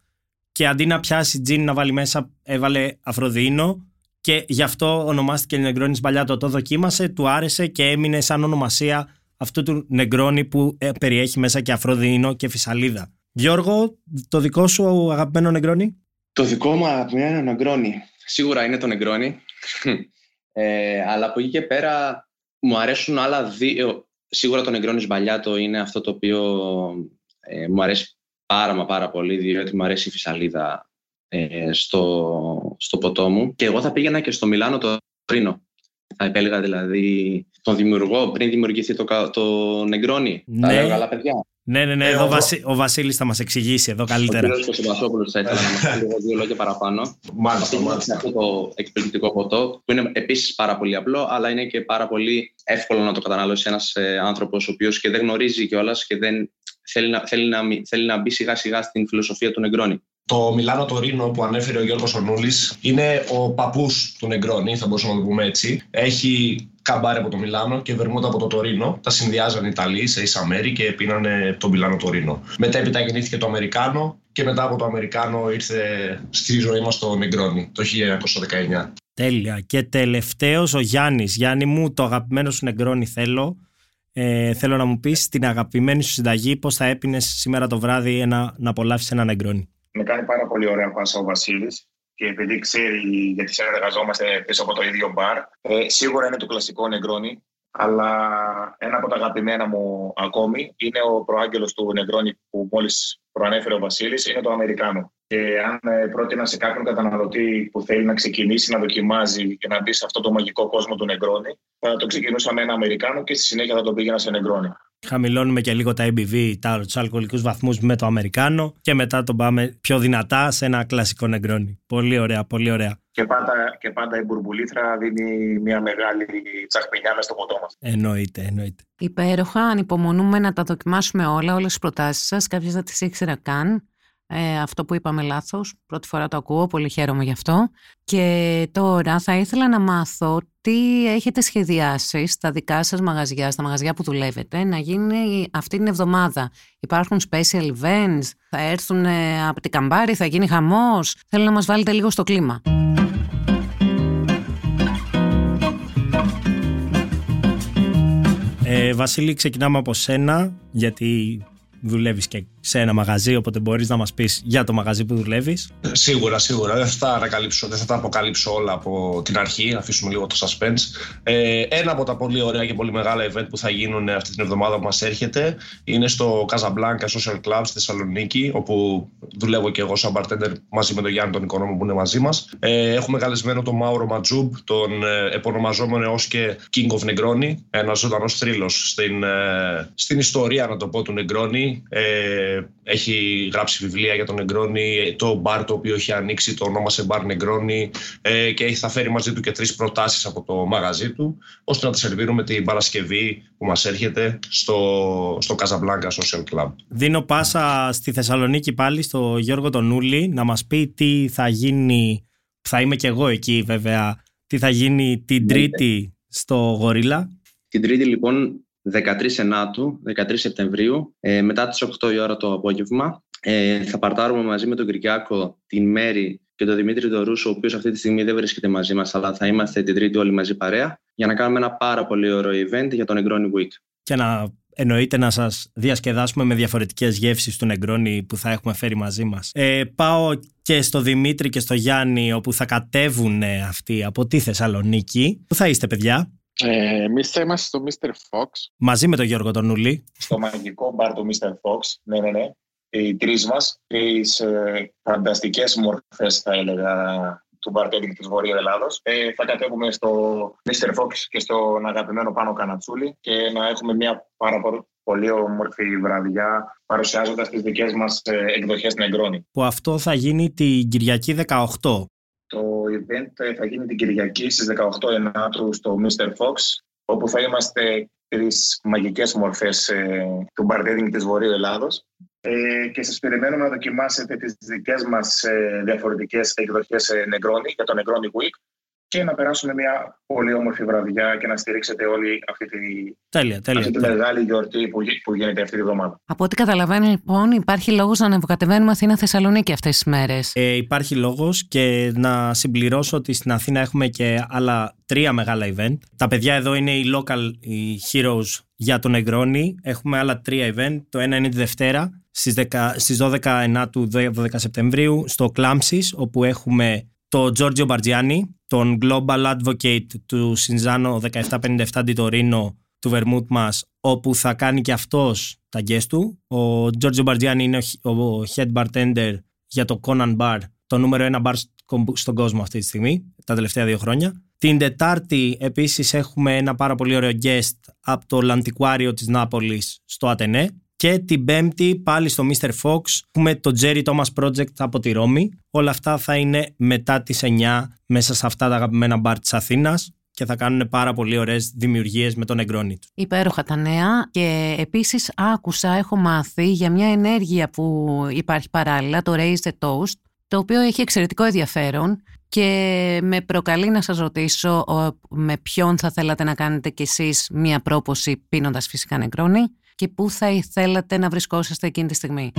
Speaker 3: και αντί να πιάσει τζιν να βάλει μέσα, έβαλε αφροδίνο και γι' αυτό ονομάστηκε νεγκρόνις σμπαλιάτο. Το δοκίμασε, του άρεσε και έμεινε σαν ονομασία αυτού του νεγκρόνι που ε, περιέχει μέσα και αφροδίνο και φυσαλίδα. Γιώργο, το δικό σου αγαπημένο νεγκρόνι;
Speaker 5: Το δικό μου αγαπημένο νεγκρόνι. Σίγουρα είναι το νεγκρόνι. [LAUGHS] ε, αλλά από εκεί και πέρα μου αρέσουν άλλα δύο. Σίγουρα το νεγκρόνι σμπαλιάτο είναι αυτό το οποίο ε, μου αρέσει πάρα μα πάρα πολύ, διότι μου αρέσει η φυσαλίδα ε, στο, στο ποτό μου. Και εγώ θα πήγαινα και στο Μιλάνο το Ρήνο. Θα επέλεγα δηλαδή τον δημιουργό πριν δημιουργηθεί το, κα- το Νεγκρόνι.
Speaker 3: Ναι.
Speaker 5: Τα λέω καλά παιδιά.
Speaker 3: Ναι, ναι, ναι.
Speaker 4: Ε,
Speaker 3: εδώ
Speaker 4: ο-
Speaker 3: Βασι- ο Βασίλης θα μας εξηγήσει εδώ
Speaker 5: Ο
Speaker 3: καλύτερα.
Speaker 5: κύριος Κωνσταντινόπουλος θα ήθελα να μας πει λίγο δύο λόγια παραπάνω.
Speaker 4: Μάλιστα,
Speaker 5: Πήγαινα σε
Speaker 4: μάλιστα.
Speaker 5: αυτό το εκπληκτικό ποτό, που είναι επίσης πάρα πολύ απλό, αλλά είναι και πάρα πολύ εύκολο να το καταναλώσει ένας ε, άνθρωπος ο οποίος και δεν γνωρίζει κιόλας και δεν θέλει να, θέλει, να, μη- θέλει να μπει σιγά σιγά στην φιλοσοφία του Νεγκρόνι.
Speaker 4: Το Μιλάνο Τωρίνο που ανέφερε ο Γιώργος Ορνούλης είναι ο παππούς του Νεγκρόνι, θα μπορούσαμε να το πούμε έτσι. Έχει καμπάρι από το Μιλάνο και βερμούτα από το Τωρίνο. Τα συνδυάζαν οι Ιταλοί σε ίσα μέρη και πίνανε το Μιλάνο Τωρίνο. Μετά έπειτα γεννήθηκε το Αμερικάνο και μετά από το Αμερικάνο ήρθε στη ζωή μας το Νεγκρόνι το 1919.
Speaker 3: Τέλεια. Και τελευταίος ο Γιάννης. Γιάννη μου, το αγαπημένο σου νεγκρόνι θέλω. Ε, θέλω να μου πεις την αγαπημένη σου συνταγή πώς θα έπινες σήμερα το βράδυ ένα, να απολαύσεις ένα νεγκρόνι.
Speaker 6: Με κάνει πάρα πολύ ωραία πάσα ο Βασίλης και επειδή ξέρει γιατί συνεργαζόμαστε πίσω από το ίδιο μπαρ. Ε, σίγουρα είναι το κλασικό Νεγκρόνι, αλλά ένα από τα αγαπημένα μου ακόμη είναι ο προάγγελος του Νεγκρόνι που μόλις προανέφερε ο Βασίλης, είναι το Αμερικάνο. Και αν ε, πρότεινα σε κάποιον καταναλωτή που θέλει να ξεκινήσει να δοκιμάζει και να μπει σε αυτό το μαγικό κόσμο του Νεγκρόνι, θα το ξεκινούσα με ένα Αμερικάνο και στη συνέχεια θα το πήγαινα σε Νεγκρόνι.
Speaker 3: Χαμηλώνουμε και λίγο τα ABV, του αλκοολικούς βαθμούς με το Αμερικάνο και μετά τον πάμε πιο δυνατά σε ένα κλασικό Νεγκρόνι. Πολύ ωραία, πολύ ωραία.
Speaker 6: Και πάντα, και πάντα η μπουρμπουλήθρα δίνει μια μεγάλη τσαχπινιά μέσα στο ποτό μας.
Speaker 3: Εννοείται, εννοείται.
Speaker 1: Υπέροχα, ανυπομονούμε να τα δοκιμάσουμε όλα, όλες τις προτάσεις σας. Κάποιε δεν τις ήξερα καν. Ε, αυτό που είπαμε λάθος, πρώτη φορά το ακούω, πολύ χαίρομαι γι' αυτό. Και τώρα θα ήθελα να μάθω τι έχετε σχεδιάσει στα δικά σας μαγαζιά, στα μαγαζιά που δουλεύετε, να γίνει αυτή την εβδομάδα. Υπάρχουν special events, θα έρθουν ε, από την καμπάρι, θα γίνει χαμός. Θέλω να μας βάλετε λίγο στο κλίμα.
Speaker 3: Ε, Βασίλη, ξεκινάμε από σένα, γιατί δουλεύεις και σε ένα μαγαζί, οπότε μπορείς να μας πεις για το μαγαζί που δουλεύεις.
Speaker 4: Σίγουρα, σίγουρα. Δεν θα, τα ανακαλύψω, δεν θα τα αποκαλύψω όλα από την αρχή, αφήσουμε λίγο το suspense. Ε, ένα από τα πολύ ωραία και πολύ μεγάλα event που θα γίνουν αυτή την εβδομάδα που μας έρχεται είναι στο Casablanca Social Club στη Θεσσαλονίκη, όπου δουλεύω και εγώ σαν bartender μαζί με τον Γιάννη τον Οικονόμο που είναι μαζί μας. Ε, έχουμε καλεσμένο τον Μάουρο Ματζούμπ, τον ε, επωνομαζόμενο ω και King of Negroni, ένας ζωντανός θρύλος στην, ε, στην ιστορία, να το πω, του Negroni. Ε, έχει γράψει βιβλία για τον Νεγκρόνι, το μπαρ το οποίο έχει ανοίξει το ονόμασε μπαρ Νεγκρόνι ε, και θα φέρει μαζί του και τρεις προτάσεις από το μαγαζί του, ώστε να τα σερβίρουμε την Παρασκευή που μας έρχεται στο, στο Casablanca Social Club.
Speaker 3: Δίνω πάσα στη Θεσσαλονίκη πάλι στο Γιώργο Τονούλη να μας πει τι θα γίνει, θα είμαι και εγώ εκεί βέβαια, τι θα γίνει την Τρίτη στο Γορίλα.
Speaker 5: Την Τρίτη λοιπόν 13 Ενάτου, 13 Σεπτεμβρίου, ε, μετά τις 8 η ώρα το απόγευμα. Ε, θα παρτάρουμε μαζί με τον Κυριακό, την Μέρη και τον Δημήτρη Δωρούσο, ο οποίος αυτή τη στιγμή δεν βρίσκεται μαζί μας, αλλά θα είμαστε την Τρίτη όλοι μαζί παρέα, για να κάνουμε ένα πάρα πολύ ωραίο event για τον Negroni Week.
Speaker 3: Και να εννοείται να σας διασκεδάσουμε με διαφορετικές γεύσεις του Negroni που θα έχουμε φέρει μαζί μας. Ε, πάω και στο Δημήτρη και στο Γιάννη όπου θα κατέβουν αυτοί από τη Θεσσαλονίκη. Πού θα είστε παιδιά;
Speaker 7: Ε, Εμεί θα είμαστε στο Mr. Fox.
Speaker 3: Μαζί με τον Γιώργο τον Νουλή.
Speaker 6: Στο μαγικό μπαρ του Mr. Fox. Ναι, ναι, ναι. Οι τρεις μας. Τι ε, φανταστικές μορφές, θα έλεγα, του μπαρτέντινγκ της Βορείου Ελλάδος. Ε, θα κατέβουμε στο Mr. Fox και στον αγαπημένο Πάνο Κανατσούλη και να έχουμε μια πάρα πολύ όμορφη βραδιά παρουσιάζοντας τις δικές μας ε, εκδοχές Νεγκρόνη.
Speaker 3: Που αυτό θα γίνει την Κυριακή 18.
Speaker 6: Το event ε, θα γίνει την Κυριακή στις 18 Ενάτου στο Mr. Fox, όπου θα είμαστε τρεις μαγικές μορφές ε, του bartending της Βορείου Ελλάδος ε, και σας περιμένουμε να δοκιμάσετε τις δικές μας ε, διαφορετικές εκδοχές ε, Negroni για το Negroni Week και να περάσουμε μια πολύ όμορφη βραδιά και να στηρίξετε όλη αυτή τη,
Speaker 3: τέλεια, τέλεια,
Speaker 6: αυτή τη μεγάλη γιορτή που, που γίνεται αυτή τη βδομάδα.
Speaker 1: Από ό,τι καταλαβαίνω λοιπόν υπάρχει λόγος να ανεβοκατεβαίνουμε Αθήνα Θεσσαλονίκη αυτές τις μέρες.
Speaker 3: Ε, υπάρχει λόγος και να συμπληρώσω ότι στην Αθήνα έχουμε και άλλα τρία μεγάλα event. Τα παιδιά εδώ είναι οι local οι heroes για τον Negroni. Έχουμε άλλα τρία event. Το ένα είναι τη Δευτέρα στις, 10, στις 12 του 12 Σεπτεμβρίου στο Κλάμψης όπου έχουμε το Giorgio Μπαρτζιάνι, τον Global Advocate του Σινζάνο 1757 Ντιτορίνο του Βερμούτ μας, όπου θα κάνει και αυτός τα guest του. Ο Giorgio Μπαρτζιάνι είναι ο head bartender για το Conan Bar, το νούμερο ένα bar στον κόσμο αυτή τη στιγμή, τα τελευταία δύο χρόνια. Την Τετάρτη επίσης έχουμε ένα πάρα πολύ ωραίο guest από το Λαντικουάριο της Νάπολης στο Ατενέ, και την Πέμπτη πάλι στο Mr. Fox έχουμε το Jerry Thomas Project από τη Ρώμη. Όλα αυτά θα είναι μετά τις 9 μέσα σε αυτά τα αγαπημένα μπαρ της Αθήνας και θα κάνουν πάρα πολύ ωραίες δημιουργίες με τον εγκρόνι του.
Speaker 1: Υπέροχα τα νέα και επίσης άκουσα, έχω μάθει για μια ενέργεια που υπάρχει παράλληλα, το Raise the Toast, το οποίο έχει εξαιρετικό ενδιαφέρον και με προκαλεί να σας ρωτήσω με ποιον θα θέλατε να κάνετε κι εσείς μια πρόποση πίνοντας φυσικά νεκρόνι και πού θα ήθελατε να βρισκόσαστε εκείνη τη στιγμή;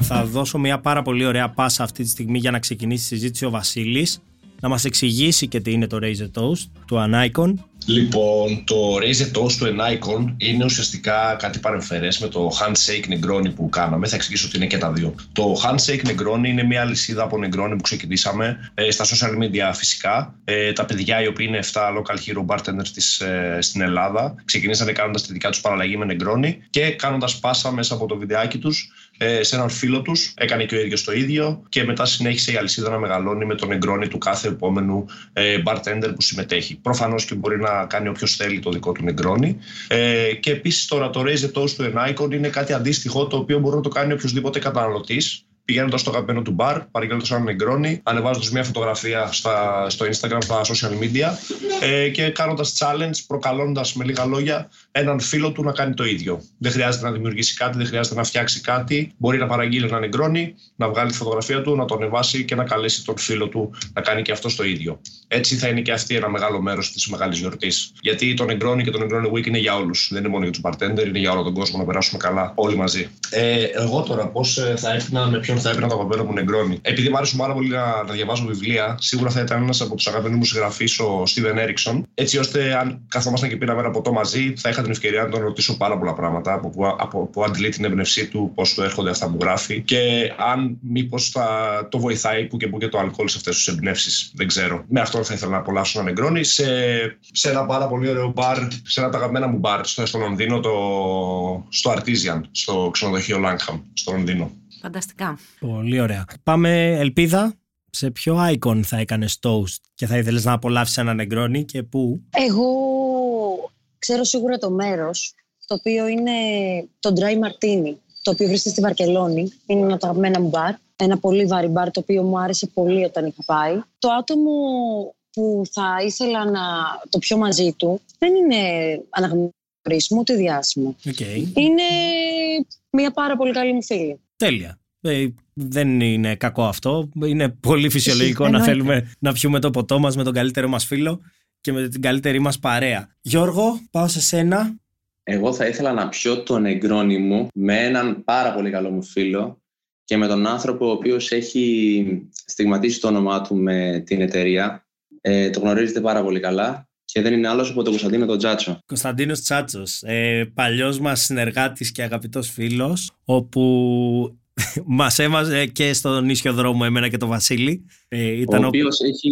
Speaker 3: Θα δώσω μια πάρα πολύ ωραία πάσα αυτή τη στιγμή για να ξεκινήσει η συζήτηση ο Βασίλης να μας εξηγήσει και τι είναι το Raise Toast του Anicon
Speaker 4: Λοιπόν, το Raise the Toast του Enicon είναι ουσιαστικά κάτι παρεμφερές με το Handshake Negroni που κάναμε. Θα εξηγήσω ότι είναι και τα δύο. Το Handshake Negroni είναι μια λυσίδα από Negroni που ξεκινήσαμε ε, στα social media φυσικά. Ε, τα παιδιά οι οποίοι είναι 7 local hero bartenders της, ε, στην Ελλάδα ξεκινήσανε κάνοντας τη δικιά τους παραλλαγή με Negroni και κάνοντας πάσα μέσα από το βιντεάκι τους ε, σε έναν φίλο τους. Έκανε και ο ίδιος το ίδιο και μετά συνέχισε η αλυσίδα να μεγαλώνει με τον εγκρόνι του κάθε επόμενου ε, bartender που συμμετέχει. Προφανώς και μπορεί να κάνει όποιος θέλει το δικό του νεγκρόνι. Ε, και επίσης τώρα το Raise the Toast του Enicon είναι κάτι αντίστοιχο το οποίο μπορεί να το κάνει οποιοδήποτε καταναλωτής πηγαίνοντας στο αγαπημένο του μπαρ, παραγγέλνοντα ένα νεγκρόνι, ανεβάζοντας μια φωτογραφία στα, στο Instagram, στα social media ε, και κάνοντας challenge, προκαλώντας με λίγα λόγια έναν φίλο του να κάνει το ίδιο. Δεν χρειάζεται να δημιουργήσει κάτι, δεν χρειάζεται να φτιάξει κάτι. Μπορεί να παραγγείλει ένα νεγκρόνι, να βγάλει τη φωτογραφία του, να το ανεβάσει και να καλέσει τον φίλο του να κάνει και αυτό το ίδιο. Έτσι θα είναι και αυτή ένα μεγάλο μέρος της μεγάλης γιορτής. Γιατί το νεγκρόνι και το νεγκρόνι week είναι για όλους. Δεν είναι μόνο για τους bartender, είναι για όλο τον κόσμο να περάσουμε καλά όλοι μαζί. Ε, εγώ τώρα πώς ε, θα έπινα, με ποιον θα έπινα το αγαπημένο μου νεγκρόνι. Επειδή μου άρεσε πάρα πολύ να, να διαβάζω βιβλία, σίγουρα θα ήταν ένας από τους αγαπημένους μου συγγραφείς, ο Steven Erickson. Έτσι ώστε αν καθόμασταν και πήραμε ένα ποτό μαζί, θα είχα την ευκαιρία να τον ρωτήσω πάρα πολλά πράγματα από που, από, που αντιλεί την έμπνευσή του, πώς του έρχονται αυτά που γράφει και αν μήπως το βοηθάει που και που και το αλκοόλ σε αυτές τις εμπνεύσεις. Δεν ξέρω. Με αυτό θα ήθελα να απολαύσω ένα νεγκρόνι σε, σε ένα πάρα πολύ ωραίο μπαρ, σε ένα από τα αγαπημένα μου μπαρ στο, στο Λονδίνο, το, στο Artesian, στο ξενοδοχείο Langham, στο Λονδίνο.
Speaker 1: Φανταστικά.
Speaker 3: Πολύ ωραία. Πάμε, Ελπίδα. Σε ποιο icon θα έκανες toast και θα ήθελες να απολαύσεις ένα νεγκρόνι και πού;
Speaker 8: Εγώ ξέρω σίγουρα το μέρος, το οποίο είναι το Dry Martini, το οποίο βρίσκεται στη Βαρκελόνη. Είναι ένα από τα αγαπημένα μου μπαρ. Ένα πολύ βαρύ μπαρ, το οποίο μου άρεσε πολύ όταν είχα πάει. Το άτομο που θα ήθελα να το πιω μαζί του δεν είναι αναγνωρίσιμο ούτε διάσημο.
Speaker 3: Okay.
Speaker 8: Είναι μια πάρα πολύ καλή μου φίλη.
Speaker 3: Τέλεια. Ε, δεν είναι κακό αυτό. Είναι πολύ φυσιολογικό να θέλουμε να πιούμε το ποτό μας με τον καλύτερο μας φίλο και με την καλύτερη μας παρέα. Γιώργο, πάω σε σένα.
Speaker 5: Εγώ θα ήθελα να πιω τον εγκρόνι μου με έναν πάρα πολύ καλό μου φίλο και με τον άνθρωπο ο οποίος έχει στιγματίσει το όνομά του με την εταιρεία. Ε, το γνωρίζετε πάρα πολύ καλά και δεν είναι άλλος από τον Κωνσταντίνο τον Τσάτσο.
Speaker 3: Κωνσταντίνος Τσάτσος, ε, παλιός μας συνεργάτης και αγαπητός φίλος, όπου [LAUGHS] Μας έμαζε και στον ίσιο δρόμο εμένα και τον Βασίλη.
Speaker 5: Ε, ήταν ο οποίος έχει,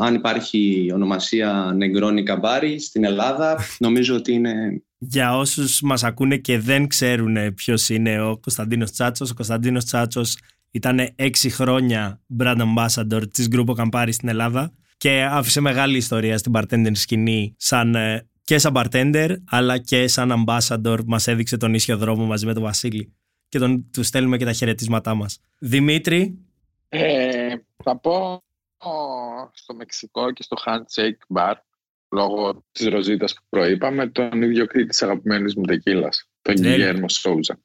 Speaker 5: αν υπάρχει ονομασία Νεγκρόνι Καμπάρι στην Ελλάδα, [LAUGHS] νομίζω ότι είναι.
Speaker 3: Για όσους μας ακούνε και δεν ξέρουν ποιος είναι ο Κωνσταντίνος Τσάτσος, ο Κωνσταντίνος Τσάτσος ήταν έξι χρόνια brand ambassador της Γκρούπο Καμπάρι στην Ελλάδα και άφησε μεγάλη ιστορία στην bartender σκηνή σαν ε, και σαν bartender αλλά και σαν ambassador μας έδειξε τον ίσιο δρόμο μαζί με τον Βασίλη και τον, του στέλνουμε και τα χαιρετίσματά μας. Δημήτρη.
Speaker 7: Ε, θα πω στο Μεξικό και στο Handshake Bar λόγω της ροζίτας που προείπαμε τον ίδιο κρίτη της αγαπημένης μου τεκίλας, τον Γιγέρμο Σόουζα.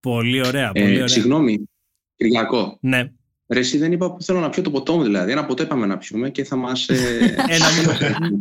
Speaker 3: Πολύ ωραία, πολύ ε, ωραία.
Speaker 5: Συγγνώμη, Κυριακό.
Speaker 3: Ναι.
Speaker 5: Ρε, εσύ δεν είπα που θέλω να πιω το ποτό μου, δηλαδή. Ένα ποτό είπαμε να πιούμε και θα μας. Ε... [LAUGHS]
Speaker 3: ε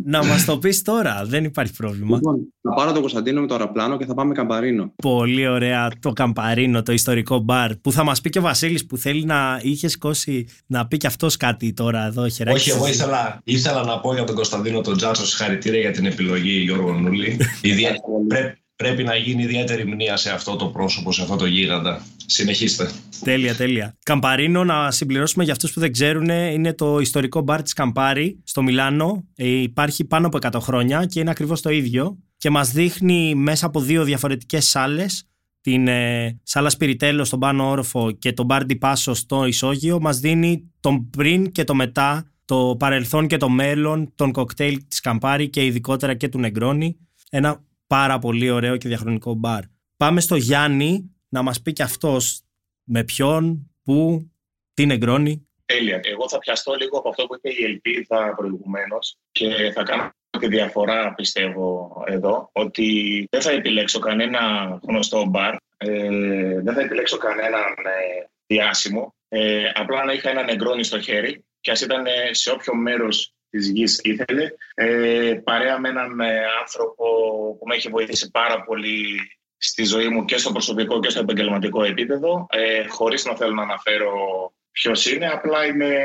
Speaker 3: να μας το πεις τώρα, δεν υπάρχει πρόβλημα.
Speaker 5: Λοιπόν, θα πάρω τον Κωνσταντίνο με το αεροπλάνο και θα πάμε καμπαρίνο.
Speaker 3: Πολύ ωραία το καμπαρίνο, το ιστορικό μπαρ. Που θα μας πει και ο Βασίλης που θέλει να είχες σκώσει να πει και αυτός κάτι τώρα εδώ, χεράκι.
Speaker 4: Όχι, εγώ ήθελα, ήθελα να πω για τον Κωνσταντίνο τον Τζάτσο συγχαρητήρια για την επιλογή Γιώργο Νούλη. [LAUGHS] Πρέπει, πρέπει να γίνει ιδιαίτερη μνήμα σε αυτό το πρόσωπο, σε αυτό το γίγαντα. Συνεχίστε.
Speaker 3: Τέλεια, τέλεια. Καμπαρίνο, να συμπληρώσουμε για αυτούς που δεν ξέρουν, είναι το ιστορικό μπαρ της Καμπάρι στο Μιλάνο. Ε, υπάρχει πάνω από 100 χρόνια και είναι ακριβώς το ίδιο. Και μας δείχνει μέσα από δύο διαφορετικές σάλες, την ε, σάλα Σπυριτέλο στον πάνω όροφο και τον μπαρ Πάσο στο ισόγειο, μας δίνει τον πριν και το μετά, το παρελθόν και το μέλλον, τον κοκτέιλ της Καμπάρι και ειδικότερα και του Νεγκρόνι. Ένα πάρα πολύ ωραίο και διαχρονικό μπαρ. Πάμε στο Γιάννη να μας πει και αυτός με ποιον, πού, τι νεγκρώνει.
Speaker 6: Τέλεια. Εγώ θα πιαστώ λίγο από αυτό που είπε η Ελπίδα προηγουμένως και θα κάνω τη διαφορά πιστεύω εδώ ότι δεν θα επιλέξω κανένα γνωστό μπαρ, ε, δεν θα επιλέξω κανέναν ε, διάσημο, ε, απλά να είχα ένα νεγκρόνι στο χέρι και ας ήταν σε όποιο μέρος της γης ήθελε, ε, παρέα με έναν ε, άνθρωπο που με έχει βοηθήσει πάρα πολύ στη ζωή μου και στο προσωπικό και στο επαγγελματικό επίπεδο, ε, χωρίς να θέλω να αναφέρω ποιος είναι, απλά είμαι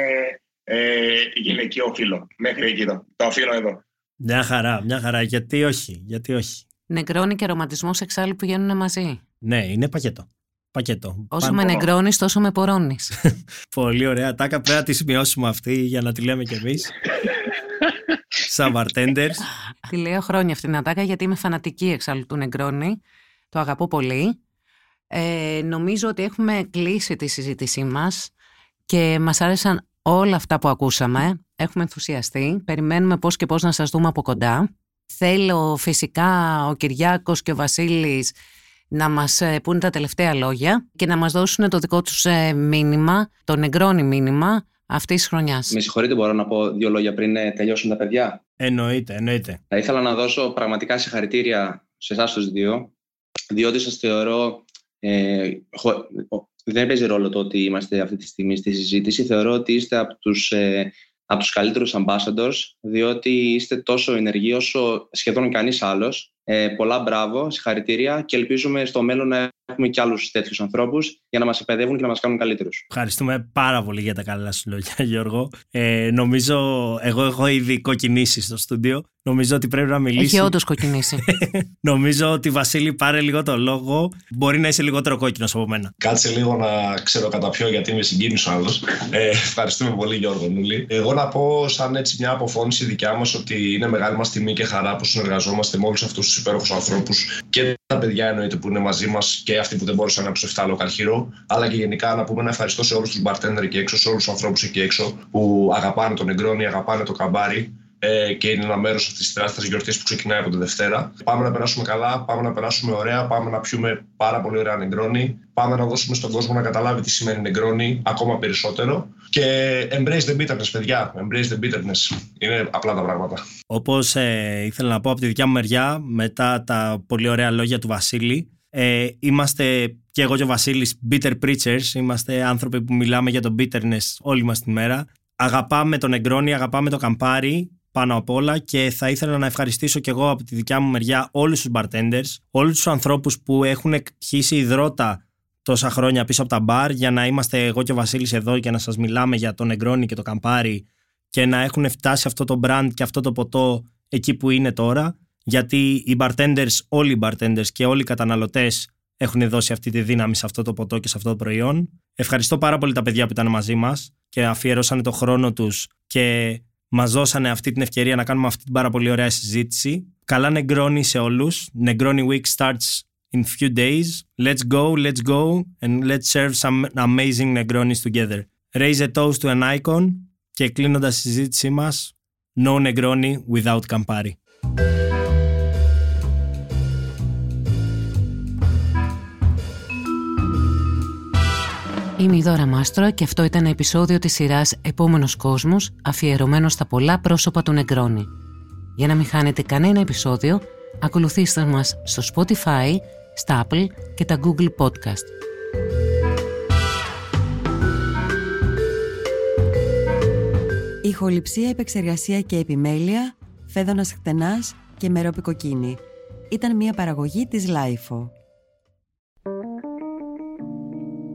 Speaker 6: ε, γυναικείο φίλο. Μέχρι εκεί εδώ. Το αφήνω εδώ.
Speaker 3: Μια χαρά, μια χαρά. Γιατί όχι, γιατί όχι.
Speaker 1: Νεκρώνει και ρομαντισμό εξάλλου πηγαίνουν μαζί.
Speaker 3: Ναι, είναι πακέτο. Πακέτο.
Speaker 1: Όσο με νεκρώνει, τόσο με πορώνεις. [LAUGHS]
Speaker 3: Πολύ ωραία. Τάκα πρέπει να τη σημειώσουμε αυτή για να τη λέμε κι εμείς. [LAUGHS] Σαν bartenders.
Speaker 1: Τη λέω χρόνια αυτήν την ατάκα γιατί είμαι φανατική εξάλλου του Νεγκρόνη. Το αγαπώ πολύ. Ε, νομίζω ότι έχουμε κλείσει τη συζήτησή μας και μας άρεσαν όλα αυτά που ακούσαμε. Έχουμε ενθουσιαστεί. Περιμένουμε πώς και πώς να σας δούμε από κοντά. Θέλω φυσικά ο Κυριάκος και ο Βασίλης να μας ε, πούνε τα τελευταία λόγια και να μας δώσουν το δικό τους ε, μήνυμα, το νεγκρόνι μήνυμα αυτής της χρονιάς.
Speaker 5: Με συγχωρείτε, μπορώ να πω δύο λόγια πριν ε, τελειώσουν τα παιδιά;
Speaker 3: Εννοείται, εννοείται.
Speaker 5: Θα ήθελα να δώσω πραγματικά συγχαρητήρια σε εσάς τους δύο, διότι σας θεωρώ. Ε, δεν παίζει ρόλο το ότι είμαστε αυτή τη στιγμή στη συζήτηση. Θεωρώ ότι είστε από τους, ε, από τους καλύτερους ambassadors, διότι είστε τόσο ενεργοί όσο σχεδόν κανείς άλλος. Ε, πολλά μπράβο, συγχαρητήρια και ελπίζουμε στο μέλλον να έχουμε και άλλους τέτοιους ανθρώπους για να μας εκπαιδεύουν και να μας κάνουν καλύτερους.
Speaker 3: Ευχαριστούμε πάρα πολύ για τα καλά σου λόγια, [LAUGHS] Γιώργο. Ε, νομίζω, εγώ έχω ήδη κοκκινήσει στο στούντιο. Νομίζω ότι πρέπει να μιλήσει.
Speaker 1: Έχει όντως κοκκινήσει. [LAUGHS]
Speaker 3: νομίζω ότι Βασίλη πάρε λίγο το λόγο. Μπορεί να είσαι λιγότερο κόκκινος από μένα.
Speaker 4: Κάτσε λίγο να ξέρω κατά ποιο γιατί είμαι συγκίνησο άλλος. Ε, ευχαριστούμε πολύ, Γιώργο Νούλη. Εγώ να πω, σαν έτσι μια αποφώνηση δικιά μας, ότι είναι μεγάλη μας τιμή και χαρά που συνεργαζόμαστε με όλους αυτούς τους υπέροχους ανθρώπους και τα παιδιά εννοείται που είναι μαζί μας και αυτοί που δεν μπορούσαν να ψεφτά λοκαλχείρο, αλλά και γενικά να πούμε ένα ευχαριστώ σε όλους τους μπαρτέντερ εκεί έξω, σε όλους τους ανθρώπους εκεί έξω που αγαπάνε τον Εγκρόνι, αγαπάνε το καμπάρι ε, και είναι ένα μέρος αυτής της τεράστια γιορτή που ξεκινάει από τη Δευτέρα. Πάμε να περάσουμε καλά, πάμε να περάσουμε ωραία, πάμε να πιούμε πάρα πολύ ωραία νεγκρόνι, πάμε να δώσουμε στον κόσμο να καταλάβει τι σημαίνει νεγκρόνι ακόμα περισσότερο. Και embrace the bitterness, παιδιά. Embrace the bitterness. Είναι απλά τα πράγματα.
Speaker 3: Όπως ε, ήθελα να πω από τη δικιά μου μεριά, μετά τα πολύ ωραία λόγια του Βασίλη, ε, είμαστε και εγώ και ο Βασίλης bitter preachers, είμαστε άνθρωποι που μιλάμε για το bitterness όλη μας την μέρα. Αγαπάμε τον Εγκρόνι, αγαπάμε το καμπάρι πάνω απ' όλα και θα ήθελα να ευχαριστήσω και εγώ από τη δικιά μου μεριά όλους τους bartenders, όλους τους ανθρώπους που έχουν χύσει υδρότα τόσα χρόνια πίσω από τα μπαρ για να είμαστε εγώ και ο Βασίλης εδώ και να σας μιλάμε για τον Εγκρόνι και το καμπάρι και να έχουν φτάσει αυτό το brand και αυτό το ποτό εκεί που είναι τώρα γιατί οι bartenders, όλοι οι bartenders και όλοι οι καταναλωτές έχουν δώσει αυτή τη δύναμη σε αυτό το ποτό και σε αυτό το προϊόν. Ευχαριστώ πάρα πολύ τα παιδιά που ήταν μαζί μας και αφιερώσανε το χρόνο τους και μας δώσανε αυτή την ευκαιρία να κάνουμε αυτή την πάρα πολύ ωραία συζήτηση. Καλά νεγκρόνι σε όλους. Νεγκρόνι Week starts in few days. Let's go, let's go and let's serve some amazing Negronis together. Raise a toast to an icon και κλείνοντας τη συζήτησή μας, no Negroni without Campari.
Speaker 1: Είμαι η Δώρα Μάστρο και αυτό ήταν ένα επεισόδιο της σειράς «Επόμενος κόσμος» αφιερωμένο στα πολλά πρόσωπα του Νεγκρόνη. Για να μην χάνετε κανένα επεισόδιο, ακολουθήστε μας στο Spotify, στα Apple και τα Google Podcast.
Speaker 9: Ηχοληψία, επεξεργασία και επιμέλεια, φέδωνας χτενάς και μερόπικοκίνη. Ήταν μια παραγωγή της Lifeo.